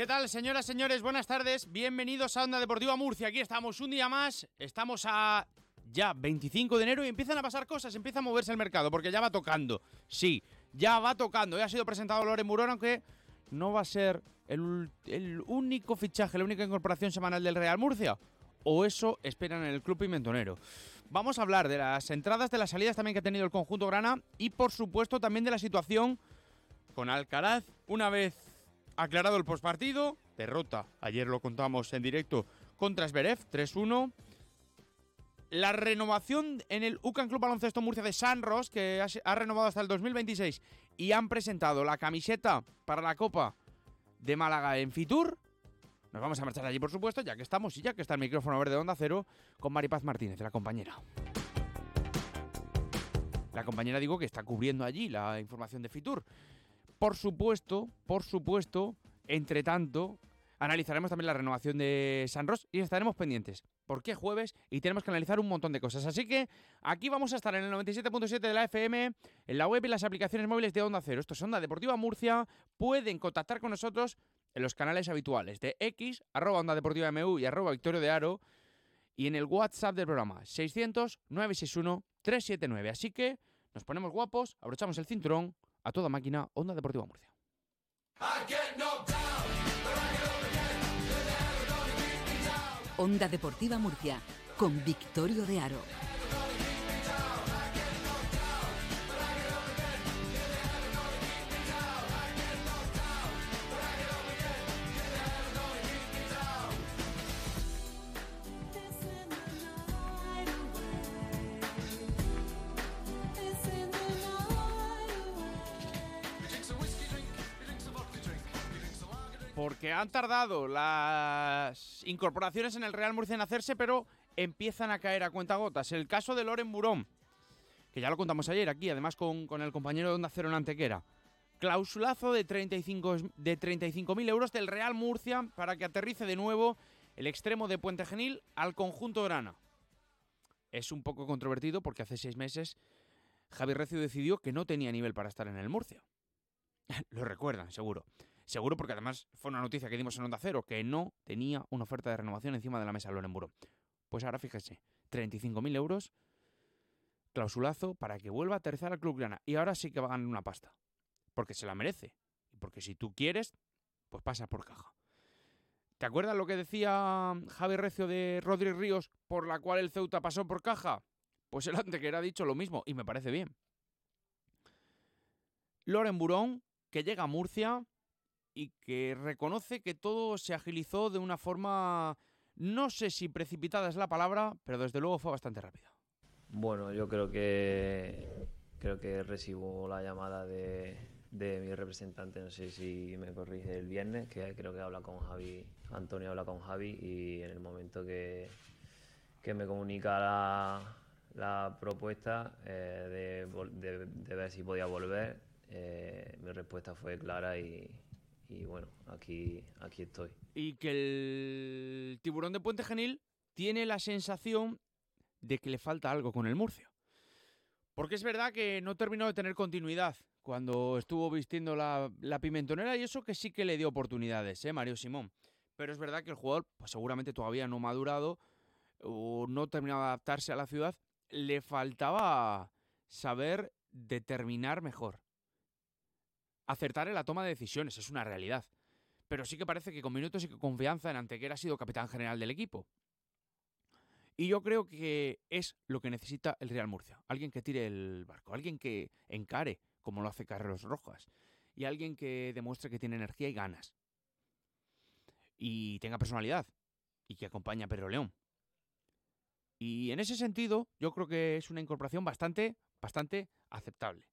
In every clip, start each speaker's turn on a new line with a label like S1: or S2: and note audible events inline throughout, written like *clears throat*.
S1: ¿Qué tal, señoras, señores? Buenas tardes. Bienvenidos a Onda Deportiva Murcia. Aquí estamos un día más. Estamos a ya 25 de enero y empiezan a pasar cosas, empieza a moverse el mercado porque ya va tocando. Sí, ya va tocando. Ya ha sido presentado Loren Murón, aunque no va a ser el, el único fichaje, la única incorporación semanal del Real Murcia. O eso esperan en el club pimentonero. Vamos a hablar de las entradas, de las salidas también que ha tenido el conjunto Grana y por supuesto también de la situación con Alcaraz. Una vez aclarado el postpartido, derrota, ayer lo contamos en directo contra Zverev, 3-1. La renovación en el UCAN Club Baloncesto Murcia de San Ros, que ha, renovado hasta el 2026, y han presentado la camiseta para la Copa de Málaga en Fitur. Nos vamos a marchar allí, por supuesto, ya que estamos y ya que está el micrófono verde de Onda Cero con Maripaz Martínez, la compañera. La compañera, digo, que está cubriendo allí la información de Fitur. Por supuesto, por supuesto, entre tanto, analizaremos también la renovación de San Ros y estaremos pendientes porque jueves y tenemos que analizar un montón de cosas. Así que aquí vamos a estar en el 97.7 de la FM, en la web y las aplicaciones móviles de Onda Cero. Esto es Onda Deportiva Murcia. Pueden contactar con nosotros en los canales habituales de X, arroba Onda Deportiva MU y arroba Victorio de Aro y en el WhatsApp del programa 600-961-379. Así que nos ponemos guapos, abrochamos el cinturón a toda máquina Onda Deportiva Murcia.
S2: Onda Deportiva Murcia, con Victorio de Aro.
S1: Porque han tardado las incorporaciones en el Real Murcia en hacerse, pero empiezan a caer a cuentagotas. El caso de Loren Burón, que ya lo contamos ayer aquí, además con, el compañero de Onda Cero en Antequera. Clausulazo de 35.000 de 35 euros del Real Murcia para que aterrice de nuevo el extremo de Puente Genil al conjunto Grana. Es un poco controvertido porque hace seis meses Javi Recio decidió que no tenía nivel para estar en el Murcia. *laughs* lo recuerdan, seguro. Seguro porque además fue una noticia que dimos en Onda Cero, que no tenía una oferta de renovación encima de la mesa Loren Buró. Pues ahora fíjese, 35.000 euros, clausulazo para que vuelva a aterrizar al Club Grana. Y ahora sí que va a ganar una pasta. Porque se la merece. Y porque si tú quieres, pues pasa por caja. ¿Te acuerdas lo que decía Javi Recio de Rodríguez Ríos, por la cual el Ceuta pasó por caja? Pues él antes que era dicho lo mismo, y me parece bien. Loren Burón, que llega a Murcia, y que reconoce que todo se agilizó de una forma, no sé si precipitada es la palabra, pero desde luego fue bastante rápida.
S3: Bueno, yo creo que creo que recibo la llamada de, mi representante, no sé si me corrige el viernes, que creo que habla con Javi, Antonio habla con Javi y en el momento que, que me comunica la, propuesta eh, de, ver si podía volver, eh, mi respuesta fue clara y, y bueno, aquí, aquí estoy.
S1: Y que el tiburón de Puente Genil tiene la sensación de que le falta algo con el Murcia. Porque es verdad que no terminó de tener continuidad cuando estuvo vistiendo la, pimentonera y eso que sí que le dio oportunidades, ¿eh, Mario Simón? Pero es verdad que el jugador pues seguramente todavía no madurado o no terminaba de adaptarse a la ciudad. Le faltaba saber determinar mejor acertar en la toma de decisiones, es una realidad. Pero sí que parece que con minutos y con confianza en Antequera ha sido capitán general del equipo. Y yo creo que es lo que necesita el Real Murcia. Alguien que tire el barco, alguien que encare, como lo hace Carlos Rojas, y alguien que demuestre que tiene energía y ganas. Y tenga personalidad, y que acompañe a Pedro León. Y en ese sentido, yo creo que es una incorporación bastante, bastante aceptable.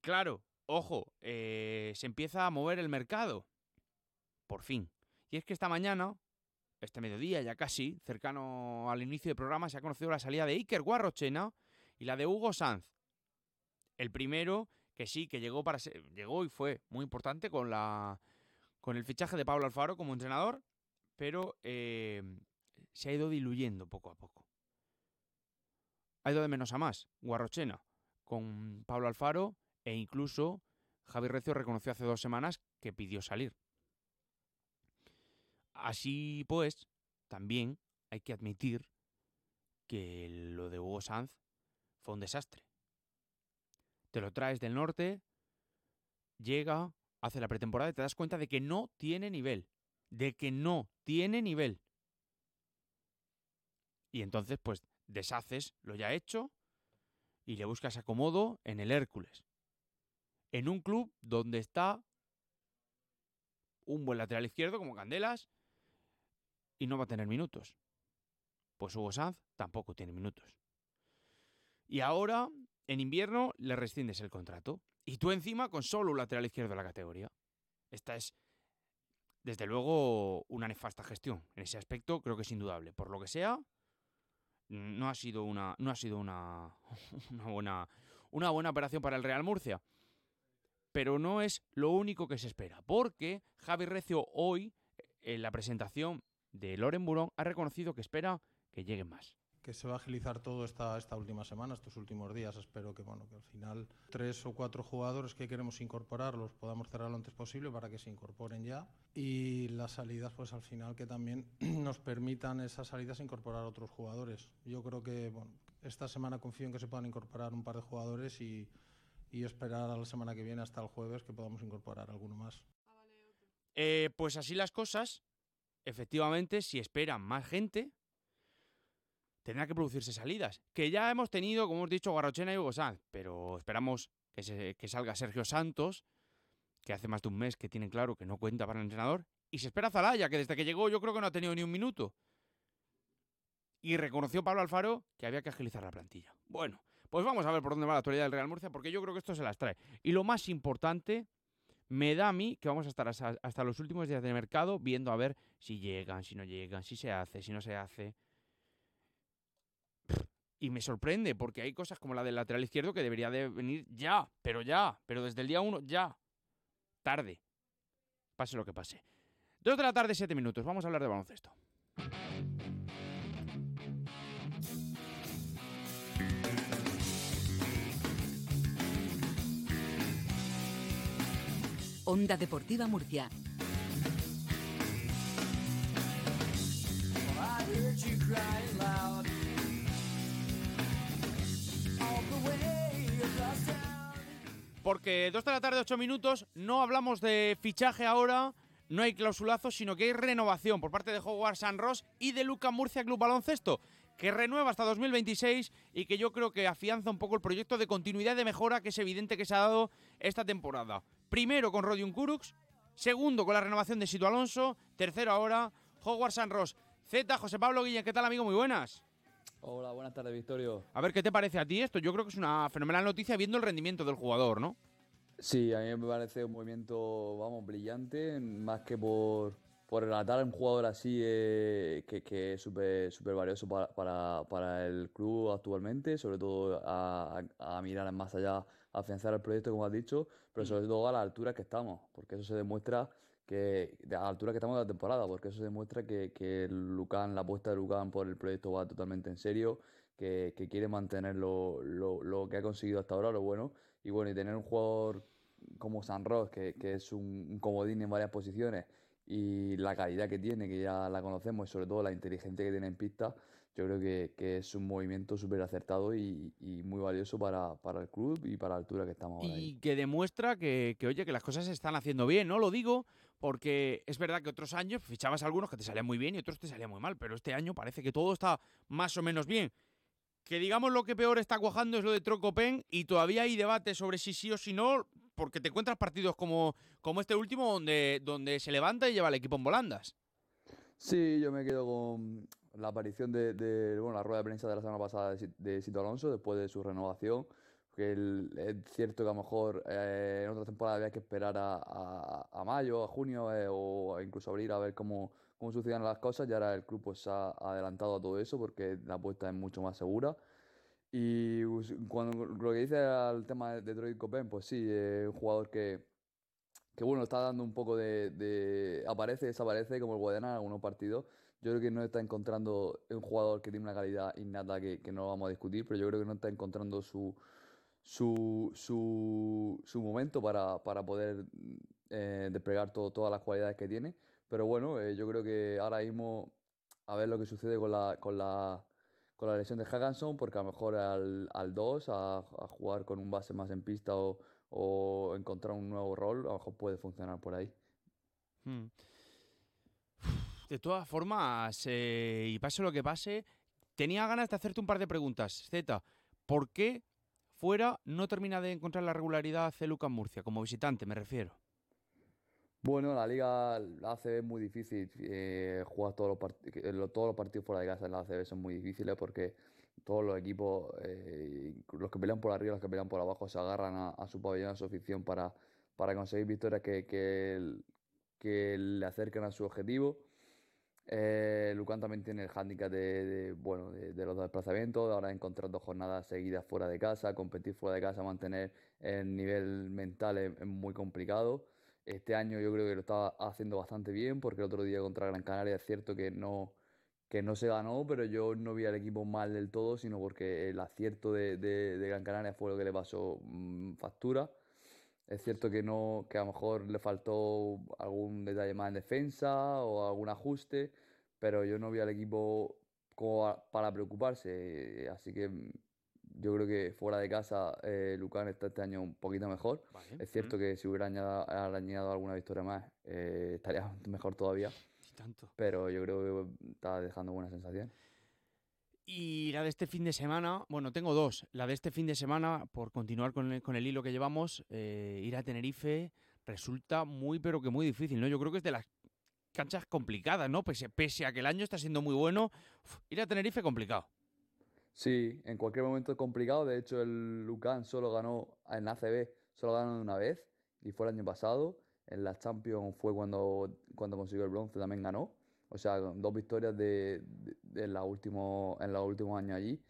S1: Claro, ojo, eh, se empieza a mover el mercado. Por fin. Y es que esta mañana, este mediodía ya casi, cercano al inicio del programa, se ha conocido la salida de Iker Guarrochena y la de Hugo Sanz. El primero, que sí, que llegó para ser, llegó y fue muy importante con la con el fichaje de Pablo Alfaro como entrenador, pero eh, se ha ido diluyendo poco a poco. Ha ido de menos a más. Guarrochena con Pablo Alfaro e incluso Javi Recio reconoció hace dos semanas que pidió salir. Así pues, también hay que admitir que lo de Hugo Sanz fue un desastre. Te lo traes del norte, llega, hace la pretemporada y te das cuenta de que no tiene nivel. De que no tiene nivel. Y entonces, pues, deshaces lo ya hecho y le buscas acomodo en el Hércules. En un club donde está un buen lateral izquierdo como Candelas y no va a tener minutos. Pues Hugo Sanz tampoco tiene minutos. Y ahora, en invierno, le rescindes el contrato. Y tú encima con solo un lateral izquierdo en la categoría. Esta es, desde luego, una nefasta gestión. En ese aspecto creo que es indudable. Por lo que sea, no ha sido una, no ha sido una, *laughs* buena, una buena operación para el Real Murcia. Pero no es lo único que se espera. Porque Javi Recio hoy, en la presentación de Loren Burón, ha reconocido que espera que lleguen más
S4: que se va a agilizar todo esta, esta última semana, estos últimos días. Espero que, bueno, que al final tres o cuatro jugadores que queremos incorporar los podamos cerrar lo antes posible para que se incorporen ya. Y las salidas, pues al final que también *clears throat* nos permitan esas salidas incorporar otros jugadores. Yo creo que esta semana confío en que se puedan incorporar un par de jugadores y, y esperar a la semana que viene hasta el jueves que podamos incorporar alguno más.
S1: Eh, pues así las cosas, efectivamente, si esperan más gente, tendrá que producirse salidas. Que ya hemos tenido, como hemos dicho, Garrochena y Hugo Sanz, pero esperamos que, se, que salga Sergio Santos, que hace más de un mes que tienen claro que no cuenta para el entrenador, y se espera Zalaya, que desde que llegó yo creo que no ha tenido ni un minuto. Y reconoció Pablo Alfaro que había que agilizar la plantilla. Bueno, pues vamos a ver por dónde va la actualidad del Real Murcia, porque yo creo que esto se las trae. Y lo más importante, me da a mí que vamos a estar hasta, los últimos días del mercado viendo a ver si llegan, si no llegan, si se hace, si no se hace. Y me sorprende porque hay cosas como la del lateral izquierdo que debería de venir ya, pero ya, pero desde el día uno, ya. Tarde. Pase lo que pase. Dos de la tarde, siete minutos. Vamos a hablar de baloncesto.
S2: Onda Deportiva Murcia.
S1: Porque dos de la tarde, ocho minutos, no hablamos de fichaje ahora, no hay clausulazo, sino que hay renovación por parte de Howard San Ross y de Luca Murcia Club Baloncesto, que renueva hasta 2026 y que yo creo que afianza un poco el proyecto de continuidad de mejora que es evidente que se ha dado esta temporada. Primero con Rodion Kurux, segundo con la renovación de Sito Alonso, tercero ahora Howard San Ross. Z, José Pablo Guillén, ¿qué tal amigo? Muy buenas.
S5: Hola, buenas tardes, Victorio.
S1: A ver, ¿qué te parece a ti esto? Yo creo que es una fenomenal noticia viendo el rendimiento del jugador, ¿no?
S5: Sí, a mí me parece un movimiento, vamos, brillante, más que por, por relatar a un jugador así eh, que, que es súper súper valioso para, para, para el club actualmente, sobre todo a, a, a mirar más allá, afianzar el proyecto, como has dicho, pero sobre todo a la altura que estamos, porque eso se demuestra que a la altura que estamos de la temporada, porque eso demuestra que, que Lucan, la apuesta de Lucan por el proyecto va totalmente en serio, que, que quiere mantener lo, lo, lo, que ha conseguido hasta ahora, lo bueno, y bueno, y tener un jugador como San Ross, que, que es un, un, comodín en varias posiciones, y la calidad que tiene, que ya la conocemos, y sobre todo la inteligencia que tiene en pista, yo creo que, que es un movimiento súper acertado y, y, muy valioso para, para, el club y para la altura que estamos ahora.
S1: Y
S5: ahí.
S1: que demuestra que, que, oye, que las cosas se están haciendo bien, ¿no? Lo digo porque es verdad que otros años fichabas algunos que te salían muy bien y otros te salían muy mal, pero este año parece que todo está más o menos bien. Que digamos lo que peor está cuajando es lo de Trocopen y todavía hay debate sobre si sí o si no, porque te encuentras partidos como, como este último donde, donde se levanta y lleva al equipo en volandas.
S5: Sí, yo me quedo con la aparición de, de bueno, la rueda de prensa de la semana pasada de, Sito Alonso después de su renovación. Que el, es cierto que a lo mejor eh, en otra temporada había que esperar a, a, a mayo, a junio eh, o incluso abril a ver cómo, cómo sucedían las cosas. Y ahora el club pues ha adelantado a todo eso porque la apuesta es mucho más segura. Y cuando lo que dice al tema de Detroit Copen, pues sí, es un jugador que, que bueno, está dando un poco de, de aparece, desaparece como el Guadalajara en algunos partidos. Yo creo que no está encontrando un jugador que tiene una calidad innata que, no vamos a discutir, pero yo creo que no está encontrando su, su, su, su momento para, para poder eh, desplegar todo, todas las cualidades que tiene. Pero bueno, eh, yo creo que ahora mismo a ver lo que sucede con la, con la, con la lesión de Hagganson, porque a lo mejor al, al 2, a, a jugar con un base más en pista o, o encontrar un nuevo rol, a lo mejor puede funcionar por ahí.
S1: Hmm. De todas formas, eh, y pase lo que pase, tenía ganas de hacerte un par de preguntas. Z, ¿por qué fuera no termina de encontrar la regularidad de Lucas Murcia, como visitante me refiero?
S5: Bueno, la liga, la ACB es muy difícil. eh, jugar todos los, todos los partidos fuera de casa en la ACB son muy difíciles porque todos los equipos, eh, los que pelean por arriba, los que pelean por abajo, se agarran a, su pabellón, a su afición para, conseguir victorias que, que le acerquen a su objetivo. Eh, también tiene el hándicap de, de, bueno, de, de los desplazamientos, de ahora encontrar dos jornadas seguidas fuera de casa, competir fuera de casa, mantener el nivel mental es, es muy complicado. Este año yo creo que lo está haciendo bastante bien, porque el otro día contra Gran Canaria es cierto que no, que no se ganó, pero yo no vi al equipo mal del todo, sino porque el acierto de, de- de Gran Canaria fue lo que le pasó mm, factura. Es cierto que no, que a lo mejor le faltó algún detalle más en defensa o algún ajuste, pero yo no vi al equipo como a- para preocuparse. Así que mm, yo creo que fuera de casa eh, Lucan está este año un poquito mejor. Es cierto que si hubiera añadido alguna victoria más, eh, estaría *laughs* mejor todavía,
S1: Y tanto.
S5: pero yo creo que está dejando buena sensación.
S1: Y la de este fin de semana, bueno, tengo dos. La de este fin de semana, por continuar con el, con el hilo que llevamos, eh, ir a Tenerife resulta muy, pero que muy difícil, ¿no? Yo creo que es de las canchas complicadas, ¿no? Pese, pese a que el año está siendo muy bueno, ir a Tenerife complicado.
S5: Sí, en cualquier momento es complicado. De hecho, el Lucan solo ganó en ACB, solo ganó una vez y fue el año pasado. En la Champions fue cuando, cuando consiguió el bronce, también ganó. O sea, dos victorias de, de- de la último, en los últimos años allí.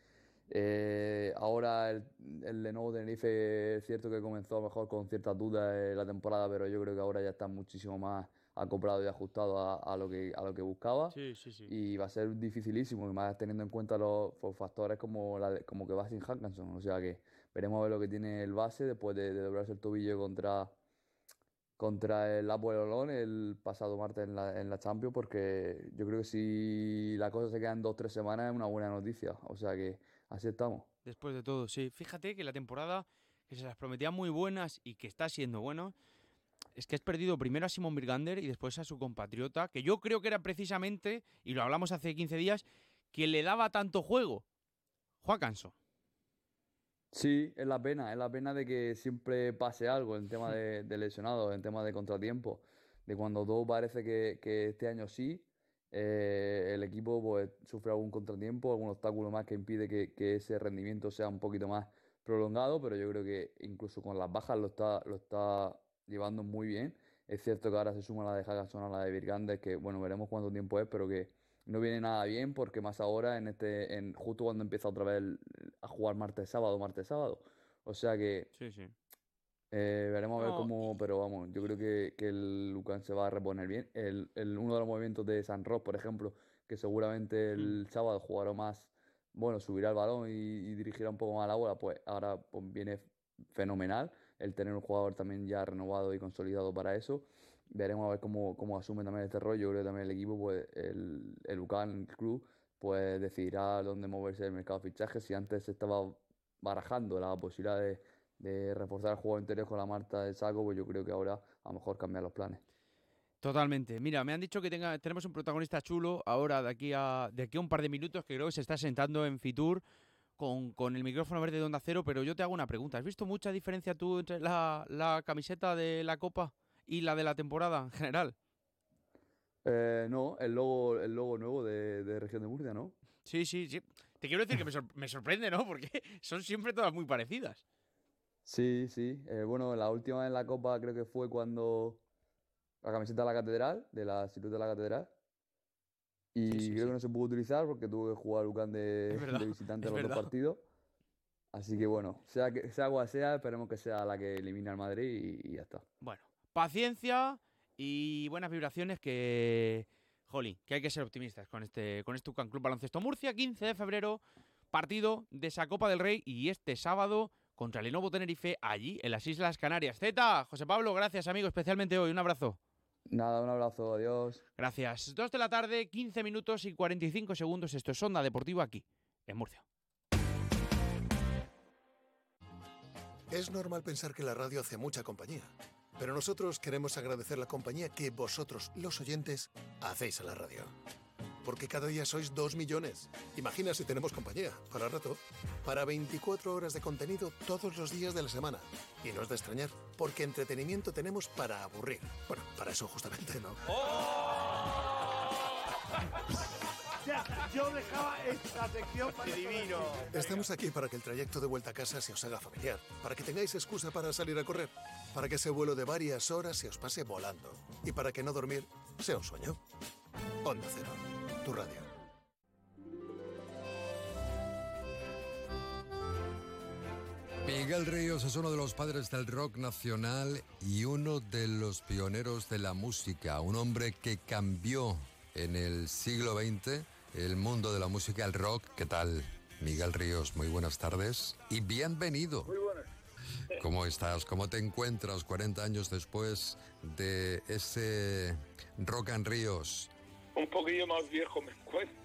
S5: Eh, ahora el, el Lenovo Tenerife es cierto que comenzó a lo mejor con ciertas dudas en la temporada, pero yo creo que ahora ya está muchísimo más acoplado y ajustado a, a lo que, a lo que buscaba
S1: Sí, sí, sí.
S5: y va a ser dificilísimo, y más teniendo en cuenta los factores como, la, como que va sin Hackinson. O sea que veremos a ver lo que tiene el base después de, de doblarse el tobillo contra, contra el Apoel Olón el pasado martes en la, en la Champions, porque yo creo que si la cosa se queda en dos o tres semanas es una buena noticia. O sea que así estamos.
S1: Después de todo, sí. Fíjate que la temporada que se las prometía muy buenas y que está siendo buena, es que has perdido primero a Simon Birgander y después a su compatriota, que yo creo que era precisamente, y lo hablamos hace 15 días, que le daba tanto juego. Juan Canso.
S5: Sí, es la pena, es la pena de que siempre pase algo en tema *laughs* de, de lesionados, en tema de contratiempo, de cuando todo parece que, que este año sí, eh, el equipo pues sufre algún contratiempo, algún obstáculo más que impide que, que ese rendimiento sea un poquito más prolongado, pero yo creo que incluso con las bajas lo está, lo está llevando muy bien. Es cierto que ahora se suma la de Hagason a la de Virgandes, que bueno, veremos cuánto tiempo es, pero que no viene nada bien porque más ahora en este, en, justo cuando empieza otra vez el- a jugar martes sábado, martes sábado. O sea que
S1: Sí, sí.
S5: eh, veremos a ver cómo, pero vamos, yo creo que, que el Lucan se va a reponer bien. El, el- uno de los movimientos de San Ross, por ejemplo, que seguramente el sábado jugará más, bueno, subirá el balón y, y dirigirá un poco más la bola, pues ahora pues, viene fenomenal el tener un jugador también ya renovado y consolidado para eso. Veremos a ver cómo, cómo asume también este rol. Yo creo que también el equipo, pues el, el Lucan, el club, pues decidirá dónde moverse el mercado de fichajes. Si antes se estaba barajando la posibilidad de, de reforzar el juego interior con la Marta del Saco, pues yo creo que ahora a lo mejor cambiar los planes.
S1: Totalmente. Mira, me han dicho que tenga, tenemos un protagonista chulo ahora de aquí a de aquí a un par de minutos que creo que se está sentando en Fitur con, con el micrófono verde de Onda Cero, pero yo te hago una pregunta. ¿Has visto mucha diferencia tú entre la, la camiseta de la Copa y la de la temporada en general?
S5: Eh, no, el logo, el logo nuevo de, de Región de Murcia, ¿no?
S1: Sí, sí, sí. Te quiero decir que me, sor- me sorprende, ¿no? Porque *laughs* son siempre todas muy parecidas.
S5: Sí, sí. Eh, bueno, la última en la Copa creo que fue cuando la camiseta de la Catedral, de la silueta de la Catedral. Y
S1: Sí, sí,
S5: creo
S1: sí.
S5: que no se pudo utilizar porque tuvo que jugar Lucan de, visitante
S1: es
S5: los dos partidos. Así que bueno, sea, que, sea cual sea, esperemos que sea la que elimine al Madrid y, y ya está.
S1: Bueno, paciencia y buenas vibraciones que, jolín, que hay que ser optimistas con este con este UCAN Club Baloncesto Murcia, 15 de febrero, partido de esa Copa del Rey y este sábado contra el Lenovo Tenerife allí en las Islas Canarias. Z, José Pablo, gracias amigo, especialmente hoy, un abrazo.
S5: Nada, un abrazo, adiós.
S1: Gracias. 2 de la tarde, 15 minutos y 45 segundos. Esto es Onda Deportiva aquí, en Murcia.
S6: Es normal pensar que la radio hace mucha compañía, pero nosotros queremos agradecer la compañía que vosotros, los oyentes, hacéis a la radio. Porque cada día sois dos millones. Imagina si tenemos compañía, para rato, para 24 horas de contenido todos los días de la semana. Y no es de extrañar, porque entretenimiento tenemos para aburrir. Bueno, para eso justamente, ¿no? *laughs*
S7: Yo dejaba esta sección para divino.
S6: Estamos aquí para que el trayecto de vuelta a casa se os haga familiar, para que tengáis excusa para salir a correr, para que ese vuelo de varias horas se os pase volando y para que no dormir sea un sueño. Onda Cero, tu radio.
S8: Miguel Ríos es uno de los padres del rock nacional y uno de los pioneros de la música, un hombre que cambió en el siglo XX el mundo de la música, el rock. ¿Qué tal? Miguel Ríos, muy buenas tardes y bienvenido.
S9: Muy.
S8: ¿Cómo estás? ¿Cómo te encuentras 40 años después de ese Rock and Ríos?
S9: Un poquillo más viejo me encuentro.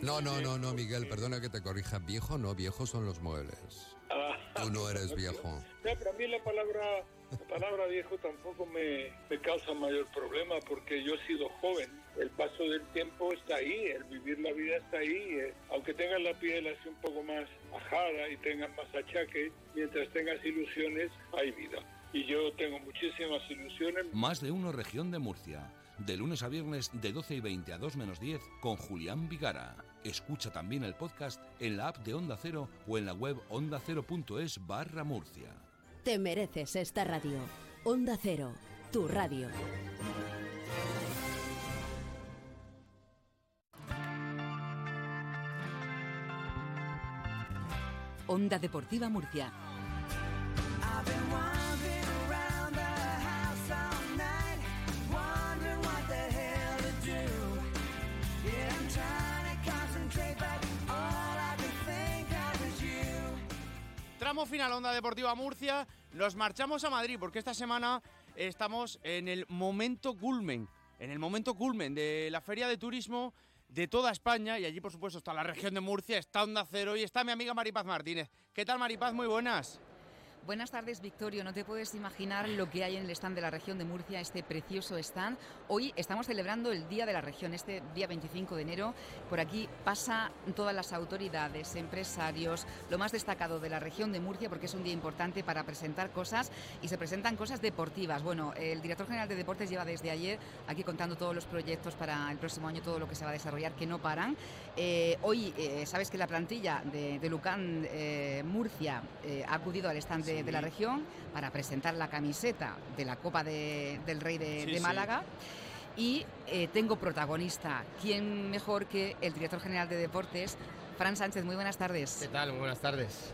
S8: No, no, no, no, *laughs* Miguel, perdona que te corrija. Viejo no, viejos son los muebles.
S9: Ah,
S8: Tú no *laughs* eres viejo.
S9: No, pero a mí la palabra, la palabra viejo tampoco me, causa mayor problema porque yo he sido joven. El paso del tiempo está ahí, el vivir la vida está ahí. eh, Aunque tengas la piel así un poco más ajada y tengas más achaques, mientras tengas ilusiones, hay vida. Y yo tengo muchísimas ilusiones.
S10: Más de uno región de Murcia. De lunes a viernes de 12 y 20 a 2 menos 10 con Julián Vigara. Escucha también el podcast en la app de Onda Cero o en la web ondacero.es barra Murcia.
S11: Te mereces esta radio. Onda Cero, tu radio.
S2: Onda Deportiva Murcia.
S1: Tramo final Onda Deportiva Murcia. Nos marchamos a Madrid porque esta semana estamos en el momento culmen, en el momento culmen de la feria de turismo de toda España y allí por supuesto está la región de Murcia, está Onda Cero y está mi amiga Maripaz Martínez. ¿Qué tal Maripaz? Muy buenas.
S12: Buenas tardes, Victorio. No te puedes imaginar lo que hay en el stand de la región de Murcia, este precioso stand. Hoy estamos celebrando el Día de la Región, este día 25 de enero. Por aquí pasa todas las autoridades, empresarios, lo más destacado de la región de Murcia, porque es un día importante para presentar cosas y se presentan cosas deportivas. Bueno, el director general de deportes lleva desde ayer aquí contando todos los proyectos para el próximo año, todo lo que se va a desarrollar, que no paran. Eh, hoy, eh, sabes que la plantilla de, de Lucan eh, Murcia ha acudido al stand de, de la región para presentar la camiseta de la Copa de- del Rey de,
S1: Sí,
S12: de
S1: sí.
S12: Málaga. Y eh, tengo protagonista. ¿Quién mejor que el director general de deportes, Fran Sánchez? Muy buenas tardes.
S13: ¿Qué tal? Muy buenas tardes.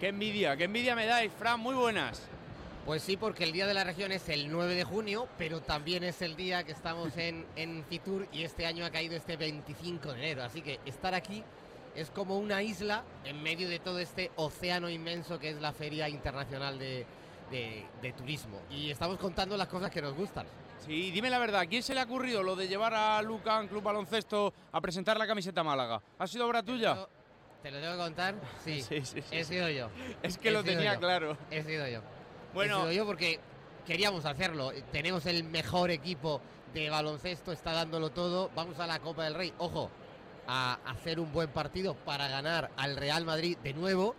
S1: Qué envidia, qué envidia me dais, Fran, muy buenas.
S13: Pues sí, porque el Día de la Región es el 9 de junio, pero también es el día que estamos en, en Fitur y este año ha caído este 25 de enero. Así que estar aquí es como una isla en medio de todo este océano inmenso que es la Feria Internacional de, de- de Turismo. Y estamos contando las cosas que nos gustan.
S1: Sí, dime la verdad, ¿quién se le ha ocurrido lo de llevar a Lucan Club Baloncesto a presentar la camiseta Málaga? ¿Ha sido obra tuya?
S13: ¿Te lo tengo que contar? Sí, *laughs*
S1: Sí, sí, sí,
S13: he
S1: sí.
S13: sido yo.
S1: Es que
S13: He
S1: lo tenía
S13: yo.
S1: claro.
S13: He sido yo.
S1: Bueno.
S13: He sido yo porque queríamos hacerlo. Tenemos el mejor equipo de baloncesto, está dándolo todo. Vamos a la Copa del Rey. Ojo, a hacer un buen partido para ganar al Real Madrid de nuevo.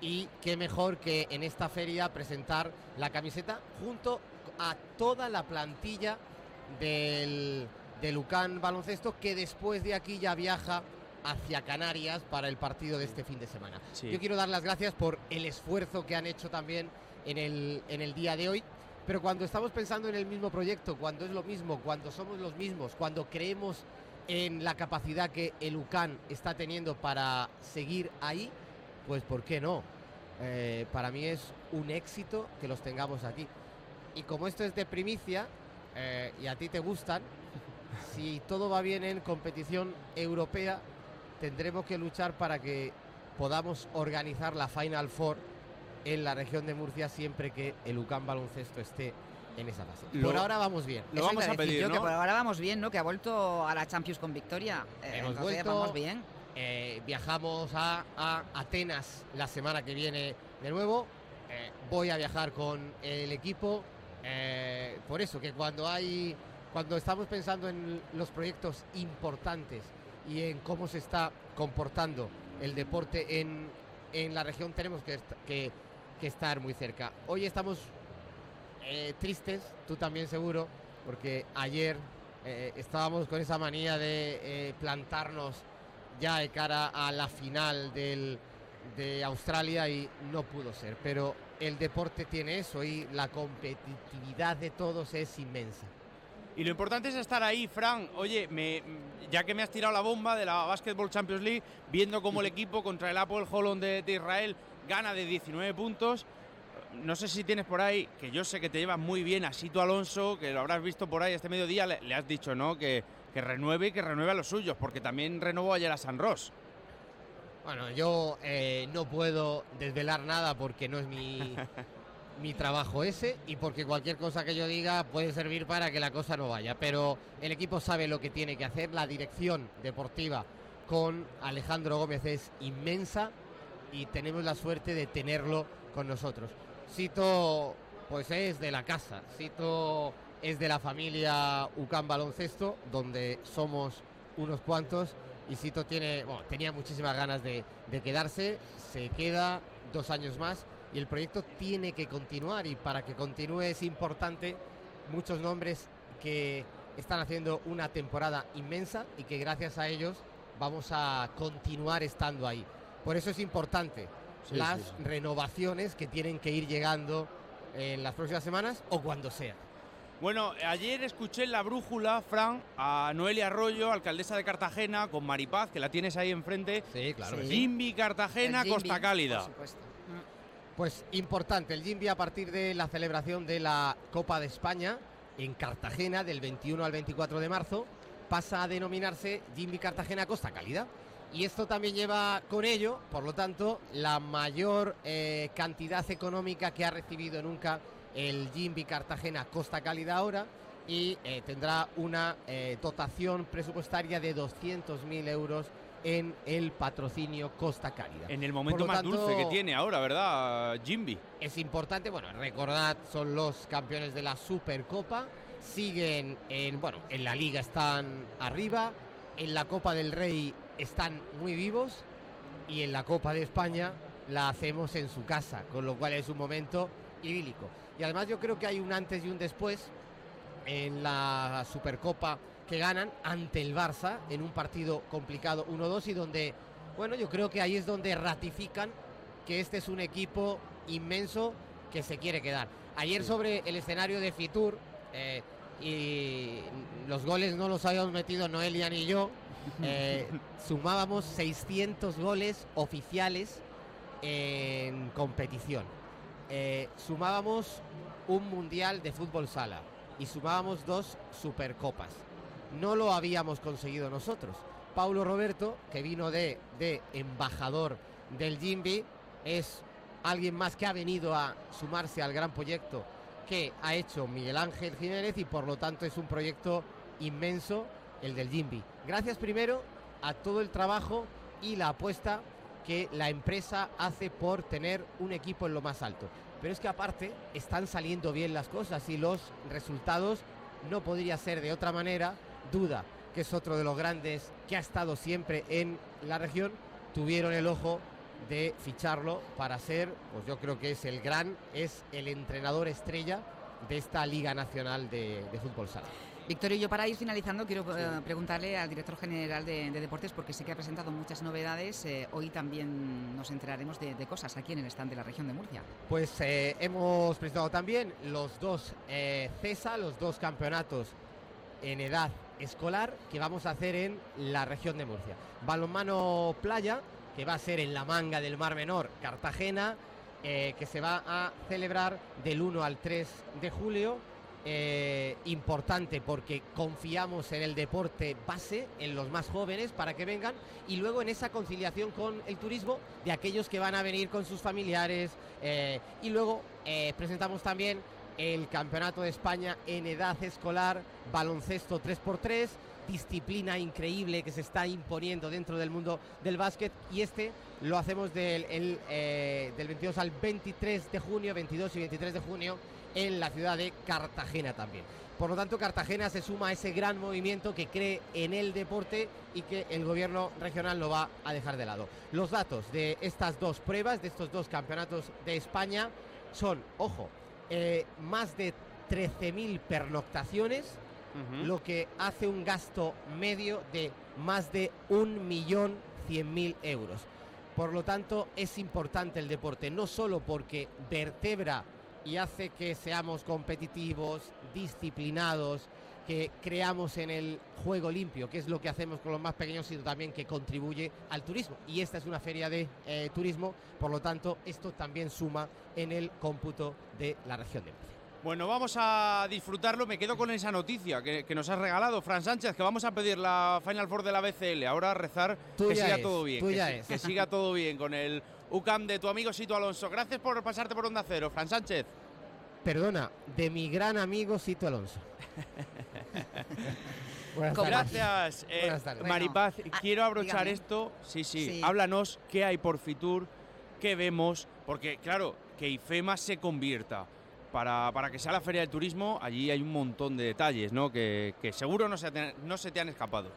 S13: Y qué mejor que en esta feria presentar la camiseta junto a toda la plantilla del, de Lucan Baloncesto que después de aquí ya viaja hacia Canarias para el partido de este fin de semana.
S1: Sí.
S13: Yo quiero dar las gracias por el esfuerzo que han hecho también en el, en el día de hoy. Pero cuando estamos pensando en el mismo proyecto, cuando es lo mismo, cuando somos los mismos, cuando creemos en la capacidad que el UCAN está teniendo para seguir ahí, pues ¿por qué no? Eh, para mí es un éxito que los tengamos aquí. Y como esto es de primicia eh, y a ti te gustan, *laughs* si todo va bien en competición europea, tendremos que luchar para que podamos organizar la Final Four en la región de Murcia siempre que el UCAM baloncesto esté en esa fase.
S1: Lo-
S13: por ahora vamos bien.
S1: lo
S12: Eso
S1: vamos a pedir,
S12: yo,
S1: ¿no?
S12: que por ahora vamos bien, ¿no? Que ha vuelto a la Champions con victoria. Eh,
S13: Hemos
S12: entonces
S13: vuelto,
S12: vamos bien.
S13: eh, viajamos a, a Atenas la semana que viene de nuevo. Eh, voy a viajar con el equipo. eh, por eso, que cuando hay. Cuando estamos pensando en los proyectos importantes y en cómo se está comportando el deporte en, en la región, tenemos que- que estar muy cerca. Hoy estamos eh, tristes, tú también seguro, porque ayer eh, estábamos con esa manía de eh, plantarnos ya de cara a la final del, de Australia y no pudo ser. Pero el deporte tiene eso y la competitividad de todos es inmensa.
S1: Y lo importante es estar ahí, Fran. Oye, me, ya que me has tirado la bomba de la Basketball Champions League, viendo cómo el equipo contra el Apple Holland de, de Israel gana de 19 puntos. No sé si tienes por ahí, que yo sé que te llevas muy bien a Sito Alonso, que lo habrás visto por ahí este mediodía, le, le has dicho, ¿no? Que, que renueve y que renueve a los suyos, porque también renovó ayer a San Ross.
S13: Bueno, yo eh, no puedo desvelar nada porque no es mi, *laughs* mi trabajo ese y porque cualquier cosa que yo diga puede servir para que la cosa no vaya. Pero el equipo sabe lo que tiene que hacer, la dirección deportiva con Alejandro Gómez es inmensa y tenemos la suerte de tenerlo con nosotros. Sito, pues es de la casa, Sito es de la familia Ucán Baloncesto, donde somos unos cuantos. Y Sito tiene, tenía muchísimas ganas de, de quedarse, se queda dos años más y el proyecto tiene que continuar. Y para que continúe es importante muchos nombres que están haciendo una temporada inmensa y que gracias a ellos vamos a continuar estando ahí. Por eso es importante
S1: Sí,
S13: las
S1: sí,
S13: renovaciones que tienen que ir llegando en las próximas semanas o cuando sea.
S1: Bueno, ayer escuché en la brújula, Fran, a Noelia Arroyo, alcaldesa de Cartagena, con Maripaz, que la tienes ahí enfrente.
S13: Sí, claro. sí.
S1: Jimby Cartagena,
S13: Jimby,
S1: Costa Cálida.
S12: Por supuesto.
S13: Pues importante, el Jimby a partir de la celebración de la Copa de España en Cartagena del 21 al 24 de marzo pasa a denominarse Jimby Cartagena Costa Cálida. Y esto también lleva con ello, por lo tanto, la mayor eh, cantidad económica que ha recibido nunca el Jimby Cartagena Costa Cálida ahora y eh, tendrá una eh, dotación presupuestaria de 200.000 euros en el patrocinio Costa Cálida.
S1: En el momento más
S13: tanto,
S1: dulce que tiene ahora, ¿verdad, Jimby?
S13: es importante, bueno, recordad, son los campeones de la Supercopa, siguen en, bueno, en la liga están arriba, en la Copa del Rey están muy vivos y en la Copa de España la hacemos en su casa, con lo cual es un momento idílico. Y además yo creo que hay un antes y un después en la Supercopa que ganan ante el Barça en un partido complicado 1-2 y donde, bueno, yo creo que ahí es donde ratifican que este es un equipo inmenso que se quiere quedar. Ayer sobre el escenario de Fitur, eh, y los goles no los habíamos metido Noelia ni yo, eh, *laughs* sumábamos 600 goles oficiales en competición. Eh, sumábamos un mundial de fútbol sala y sumábamos dos supercopas. No lo habíamos conseguido nosotros. Paulo Roberto, que vino de, de embajador del Jimby, es alguien más que ha venido a sumarse al gran proyecto que ha hecho Miguel Ángel Jiménez y por lo tanto es un proyecto inmenso el del Jimby. Gracias primero a todo el trabajo y la apuesta que la empresa hace por tener un equipo en lo más alto. Pero es que aparte están saliendo bien las cosas y los resultados no podría ser de otra manera. Duda, que es otro de los grandes que ha estado siempre en la región, tuvieron el ojo de ficharlo para ser, pues yo creo que es el gran, es el entrenador estrella de esta Liga Nacional de, de Fútbol Sala.
S12: Victorio, yo para ir finalizando quiero eh, preguntarle al director general de, de Deportes, porque sé que ha presentado muchas novedades. eh, hoy también nos enteraremos de, de cosas aquí en el stand de la región de Murcia.
S13: Pues eh, hemos presentado también los dos eh, CESA, los dos campeonatos en edad escolar que vamos a hacer en la región de Murcia. Balonmano Playa, que va a ser en la manga del Mar Menor, Cartagena, que se va a celebrar del 1 al 3 de julio. Eh, importante porque confiamos en el deporte base, en los más jóvenes para que vengan y luego en esa conciliación con el turismo de aquellos que van a venir con sus familiares eh, y luego eh, presentamos también el Campeonato de España en edad escolar, baloncesto 3x3, disciplina increíble que se está imponiendo dentro del mundo del básquet y este lo hacemos del, el, del 22 al 23 de junio, 22 y 23 de junio en la ciudad de Cartagena también. Por lo tanto, Cartagena se suma a ese gran movimiento que cree en el deporte y que el gobierno regional lo va a dejar de lado. Los datos de estas dos pruebas, de estos dos campeonatos de España, son, ojo, eh, más de 13.000 pernoctaciones, lo que hace un gasto medio de más de 1.100.000 euros. Por lo tanto, es importante el deporte, no solo porque vertebra y hace que seamos competitivos, disciplinados, que creamos en el juego limpio, que es lo que hacemos con los más pequeños, sino también que contribuye al turismo. Y esta es una feria de eh, turismo, por lo tanto, esto también suma en el cómputo de la región de Murcia.
S1: Bueno, vamos a disfrutarlo. Me quedo con esa noticia que, nos has regalado, Fran Sánchez, que vamos a pedir la Final Four de la BCL. Ahora rezar que siga todo bien. Que, que, siga todo bien con el UCAM de tu amigo Sito Alonso. Gracias por pasarte por Onda Cero, Fran Sánchez.
S13: Perdona, de mi gran amigo Sito Alonso. *laughs*
S1: Gracias, eh, Maripaz. Ah, quiero abrochar esto. Sí, sí, Háblanos qué hay por Fitur, qué vemos, porque claro, que IFEMA se convierta. Para, para, que sea la Feria del Turismo, allí hay un montón de detalles, ¿no? Que, que seguro no se, no se te han escapado.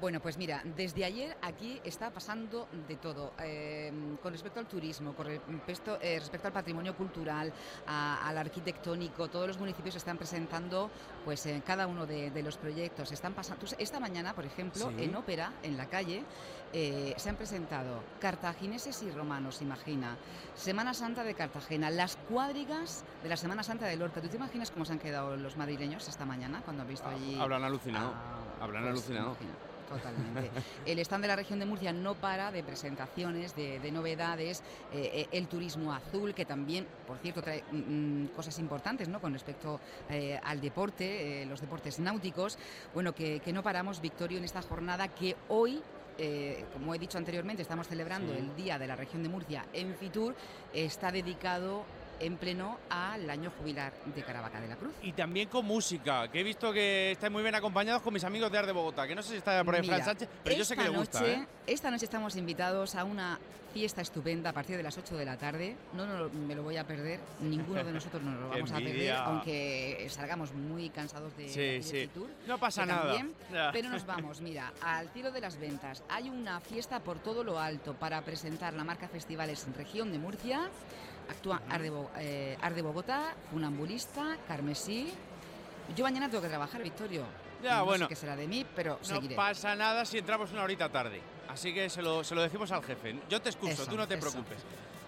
S12: Bueno, pues mira, desde ayer aquí está pasando de todo. Eh, con respecto al turismo, con respecto, eh, respecto al patrimonio cultural, al arquitectónico, todos los municipios están presentando pues en cada uno de, los proyectos. Están pasando. Esta mañana, por ejemplo, en ópera, en la calle, eh, se han presentado cartagineses y romanos, imagina. Semana Santa de Cartagena, las cuadrigas de la Semana Santa de Lorca. ¿Tú te imaginas cómo se han quedado los madrileños esta mañana cuando han visto ah, allí?
S1: Habrán alucinado. Ah, habrán pues, alucinado.
S12: Totalmente. el stand de la región de Murcia no para de presentaciones, de, novedades, eh, eh, el turismo azul, que también, por cierto, trae mm, mm, cosas importantes ¿no? con respecto eh, al deporte, los deportes náuticos. Bueno, que, no paramos, Victorio, en esta jornada que hoy como he dicho anteriormente, estamos celebrando el Día de la Región de Murcia en Fitur, está dedicado en pleno al año jubilar de Caravaca de la Cruz.
S1: Y también con música, que he visto que estáis muy bien acompañados con mis amigos de Ar de Bogotá, que no sé si está por ahí Fran Sánchez, pero yo sé que le gusta. ¿eh?
S12: Esta noche estamos invitados a una fiesta estupenda a partir de las 8 de la tarde. No, me lo voy a perder, ninguno de nosotros nos lo *laughs* vamos a perder, aunque salgamos muy cansados de,
S1: sí, sí. No pasa nada.
S12: pero nos *laughs* vamos, mira, al cielo de las ventas. Hay una fiesta por todo lo alto para presentar la marca Festivales en Región de Murcia actúa eh, Arde, Bogotá, Funambulista, Carmesí. Yo mañana tengo que trabajar, Victorio.
S1: Ya,
S12: no
S1: bueno.
S12: Sé qué será de mí, pero
S1: no pasa nada si entramos una horita tarde. Así que se lo, se lo decimos al jefe. Yo te excuso, tú no te preocupes.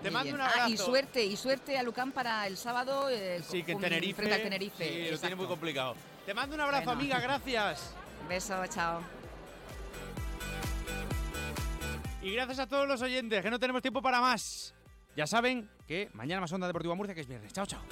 S1: Te mando un ah, abrazo.
S12: y suerte, y suerte a Lucán para el sábado. Eh,
S1: sí, que en Tenerife.
S12: Frente al Tenerife.
S1: Sí, lo tiene muy complicado. Te mando un abrazo, amiga, gracias. *laughs*
S12: Beso, chao.
S1: Y gracias a todos los oyentes, que no tenemos tiempo para más. Ya saben que mañana más Onda Deportiva Murcia, que es viernes. Chao, chao.